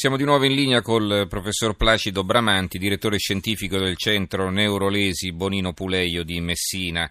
Siamo di nuovo in linea col professor Placido Bramanti, direttore scientifico del centro Neurolesi Bonino Puleio di Messina.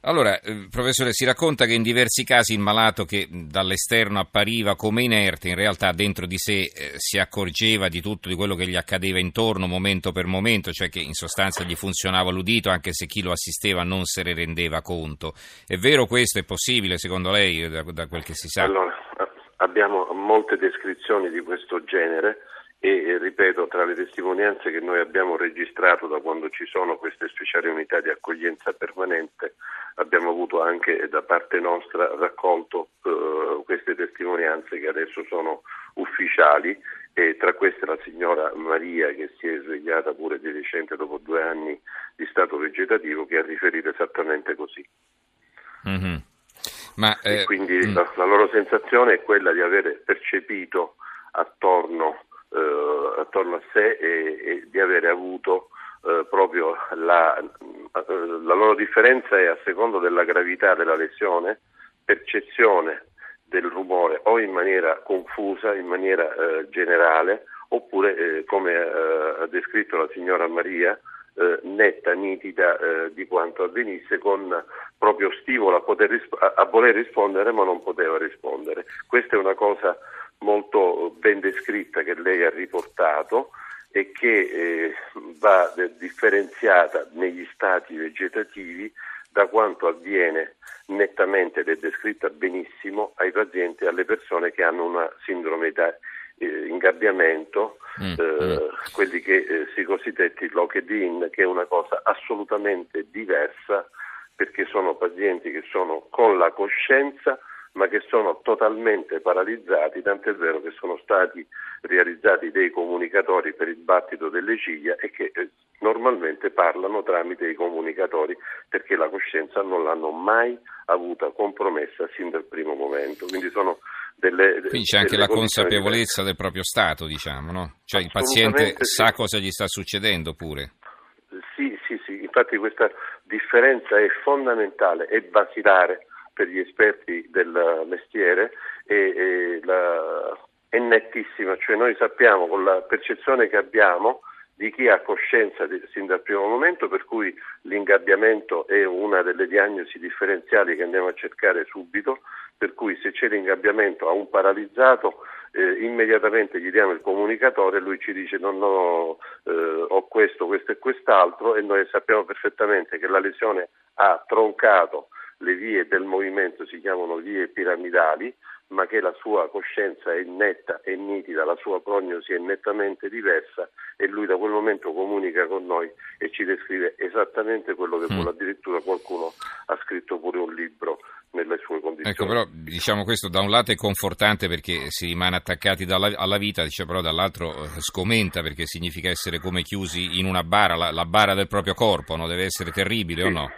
Allora, eh, professore, si racconta che in diversi casi il malato che dall'esterno appariva come inerte, in realtà dentro di sé eh, si accorgeva di tutto, di quello che gli accadeva intorno momento per momento, cioè che in sostanza gli funzionava l'udito anche se chi lo assisteva non se ne rendeva conto. È vero questo? È possibile secondo lei, da, quel che si sa? Allora, abbiamo molte descrizioni di questo genere e ripeto, tra le testimonianze che noi abbiamo registrato da quando ci sono queste speciali unità di accoglienza permanente, abbiamo avuto anche da parte nostra raccolto eh, queste testimonianze che adesso sono ufficiali e tra queste la signora Maria che si è svegliata pure di recente dopo due anni di stato vegetativo che ha riferito esattamente così. Mm-hmm. Ma, eh, quindi mm. la, la, loro sensazione è quella di aver percepito attorno, eh, attorno a sé e, e, di avere avuto eh, proprio la, la, loro differenza è a secondo della gravità della lesione, percezione del rumore o in maniera confusa, in maniera eh, generale, oppure eh, come eh, ha descritto la signora Maria, eh, netta, nitida eh, di quanto avvenisse, con proprio stimolo a, risp- a, voler rispondere ma non poteva rispondere. Questa è una cosa molto ben descritta che lei ha riportato e che eh, va differenziata negli stati vegetativi da quanto avviene nettamente ed è descritta benissimo ai pazienti e alle persone che hanno una sindrome eh, ingabbiamento, mm, eh, mm. quelli che eh, si cosiddetti locked-in, che è una cosa assolutamente diversa perché sono pazienti che sono con la coscienza ma che sono totalmente paralizzati, tant'è vero che sono stati realizzati dei comunicatori per il battito delle ciglia e che eh, normalmente parlano tramite i comunicatori perché la coscienza non l'hanno mai avuta compromessa sin dal primo momento. Quindi sono delle, Quindi c'è anche la consapevolezza del proprio stato, diciamo, no? Cioè il paziente sì. sa cosa gli sta succedendo pure. Sì, sì, sì, infatti questa differenza è fondamentale, è basilare per gli esperti del mestiere e, e la, è nettissima, cioè noi sappiamo con la percezione che abbiamo di chi ha coscienza di, sin dal primo momento, per cui l'ingabbiamento è una delle diagnosi differenziali che andiamo a cercare subito, per cui se c'è l'ingabbiamento a un paralizzato eh, immediatamente gli diamo il comunicatore e lui ci dice no, no, eh, ho questo, questo e quest'altro e noi sappiamo perfettamente che la lesione ha troncato le vie del movimento, si chiamano vie piramidali, ma che la sua coscienza è netta e nitida, la sua prognosi è nettamente diversa e lui da quel momento comunica con noi e ci descrive esattamente quello che mm. vuole. Addirittura qualcuno ha scritto pure un libro nelle sue condizioni. Ecco, però diciamo questo da un lato è confortante perché si rimane attaccati dalla, alla vita, dice, però dall'altro eh, scomenta perché significa essere come chiusi in una bara, la, la bara del proprio corpo, no? deve essere terribile sì. o no?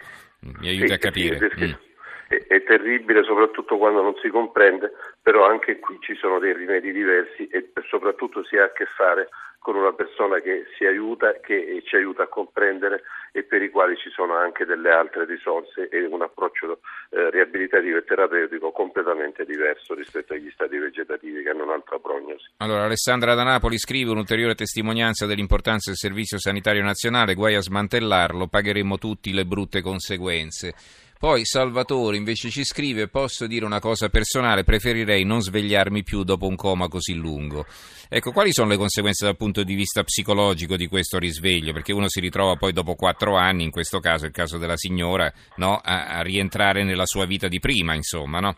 Mi aiuti sì, a capire. Sì, mm è, è, terribile soprattutto quando non si comprende, però anche qui ci sono dei rimedi diversi e soprattutto si ha a che fare con una persona che si aiuta, che ci aiuta a comprendere e per i quali ci sono anche delle altre risorse e un approccio eh, riabilitativo e terapeutico completamente diverso rispetto agli stati vegetativi che hanno un'altra prognosi. Allora, Alessandra da Napoli scrive un'ulteriore testimonianza dell'importanza del Servizio Sanitario Nazionale, guai a smantellarlo, pagheremo tutti le brutte conseguenze. Poi Salvatore invece ci scrive: Posso dire una cosa personale, preferirei non svegliarmi più dopo un coma così lungo. Ecco, quali sono le conseguenze dal punto di vista psicologico di questo risveglio? Perché uno si ritrova poi dopo quattro anni, in questo caso, il caso della signora, no, a, a, rientrare nella sua vita di prima, insomma, no?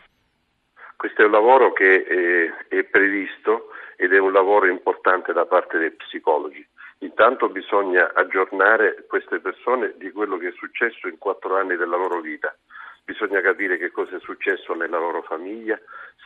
Questo è un lavoro che è, è previsto ed è un lavoro importante da parte dei psicologi. Intanto bisogna aggiornare queste persone di quello che è successo in quattro anni della loro vita. Bisogna capire che cosa è successo nella loro famiglia,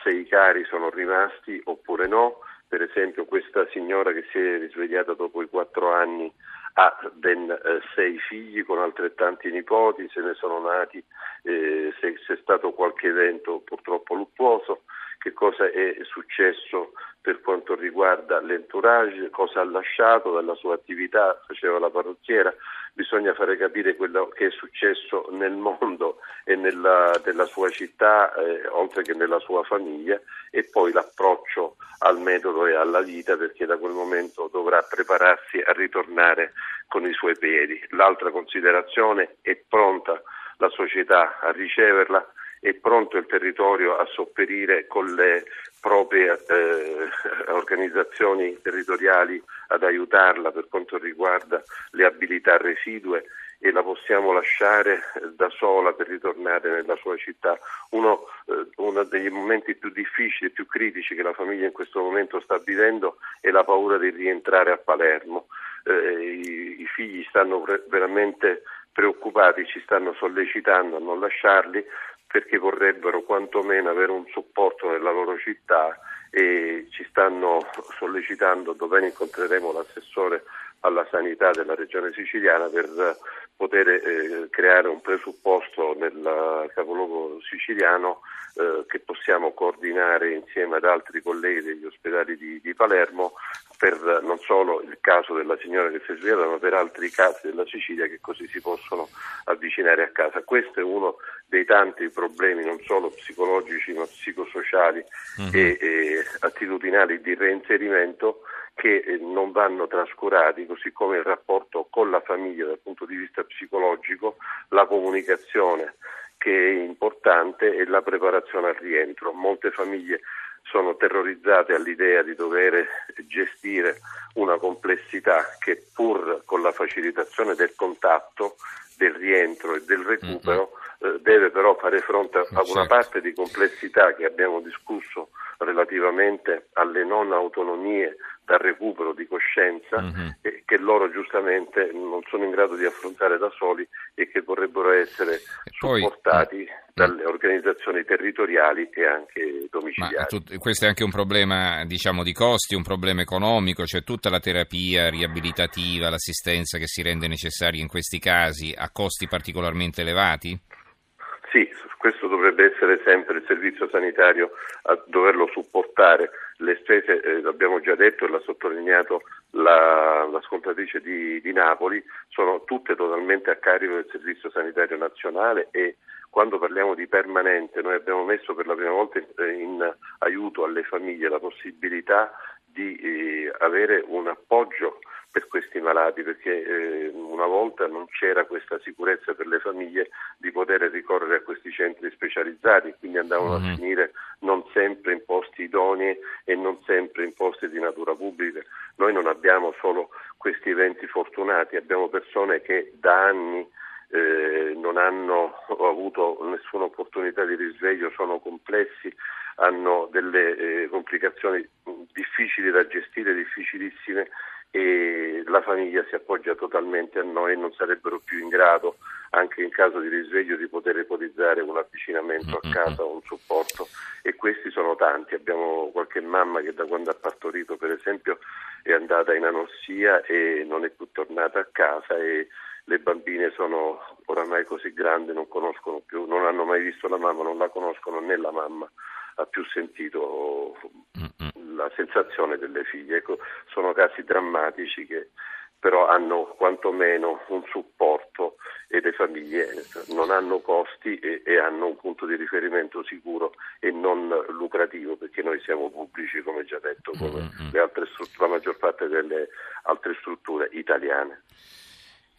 se i cari sono rimasti oppure no. Per esempio questa signora che si è risvegliata dopo i quattro anni ha ben eh, sei figli con altrettanti nipoti, se ne sono nati, eh, se c'è stato qualche evento purtroppo luttuoso, che cosa è successo per quanto riguarda l'entourage, cosa ha lasciato dalla sua attività, faceva la parrucchiera, bisogna fare capire quello che è successo nel mondo e nella, nella sua città, eh, oltre che nella sua famiglia, e poi l'approccio al metodo e alla vita, perché da quel momento dovrà prepararsi a ritornare con i suoi piedi. L'altra considerazione è pronta la società a riceverla è pronto il territorio a sopperire con le proprie eh, organizzazioni territoriali ad aiutarla per quanto riguarda le abilità residue e la possiamo lasciare da sola per ritornare nella sua città. Uno, eh, uno dei momenti più difficili e più critici che la famiglia in questo momento sta vivendo è la paura di rientrare a Palermo. Eh, i, i, figli stanno veramente preoccupati, ci stanno sollecitando a non lasciarli perché vorrebbero quantomeno avere un supporto nella loro città e ci stanno sollecitando, domani incontreremo l'assessore alla sanità della regione siciliana per poter eh, creare un presupposto nel capoluogo siciliano eh, che possiamo coordinare insieme ad altri colleghi degli ospedali di, di, Palermo per non solo il caso della signora che si è svegliata ma per altri casi della Sicilia che così si possono avvicinare a casa. Questo è uno dei tanti problemi non solo psicologici ma psicosociali uh-huh. e, e attitudinali di reinserimento che eh, non vanno trascurati, così come il rapporto con la famiglia dal punto di vista psicologico, la comunicazione che è importante e la preparazione al rientro. Molte famiglie sono terrorizzate all'idea di dover gestire una complessità che pur con la facilitazione del contatto, del rientro e del recupero eh, deve però fare fronte a una certo. parte di complessità che abbiamo discusso relativamente alle non autonomie dal recupero di coscienza mm-hmm. e che loro giustamente non sono in grado di affrontare da soli e che vorrebbero essere supportati poi, eh, dalle organizzazioni territoriali e anche domiciliari. Tu, questo è anche un problema diciamo, di costi, un problema economico, cioè tutta la terapia riabilitativa, l'assistenza che si rende necessaria in questi casi a costi particolarmente elevati? Sì, questo dovrebbe essere sempre il servizio sanitario a doverlo supportare. Le spese, eh, l'abbiamo già detto e l'ha sottolineato la, l'ascoltatrice di, di, Napoli, sono tutte totalmente a carico del servizio sanitario nazionale e quando parliamo di permanente noi abbiamo messo per la prima volta in, in aiuto alle famiglie la possibilità di eh, avere un appoggio per questi malati perché eh, una volta non c'era questa sicurezza per le famiglie di poter ricorrere a questi centri specializzati, quindi andavano mm-hmm. a finire non sempre in posti idonei e non sempre in posti di natura pubblica. Noi non abbiamo solo questi eventi fortunati, abbiamo persone che da anni eh, non hanno avuto nessuna opportunità di risveglio, sono complessi, hanno delle eh, complicazioni difficili da gestire, difficilissime e la famiglia si appoggia totalmente a noi e non sarebbero più in grado, anche in caso di risveglio, di poter ipotizzare un avvicinamento a casa o un supporto. E questi sono tanti. Abbiamo qualche mamma che da quando ha partorito per esempio è andata in anossia e non è più tornata a casa e le bambine sono oramai così grandi, non conoscono più, non hanno mai visto la mamma, non la conoscono né la mamma. Ha più sentito la sensazione delle figlie. Ecco, sono casi drammatici che però hanno quantomeno un supporto e le famiglie non hanno costi e, e, hanno un punto di riferimento sicuro e non lucrativo perché noi siamo pubblici come già detto come mm-hmm. altre, la maggior parte delle altre strutture italiane.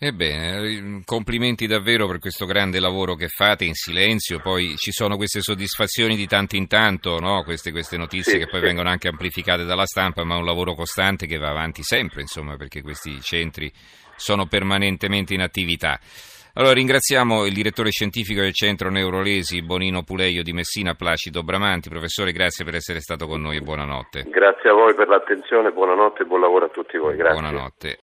Ebbene, complimenti davvero per questo grande lavoro che fate in silenzio, poi ci sono queste soddisfazioni di tanto in tanto, no? queste, queste, notizie sì, che poi sì. vengono anche amplificate dalla stampa, ma è un lavoro costante che va avanti sempre, insomma, perché questi centri sono permanentemente in attività. Allora ringraziamo il direttore scientifico del Centro Neurolesi Bonino Puleio di Messina, Placido Bramanti. Professore, grazie per essere stato con noi e buonanotte. Grazie a voi per l'attenzione, buonanotte e buon lavoro a tutti voi. Grazie. Buonanotte.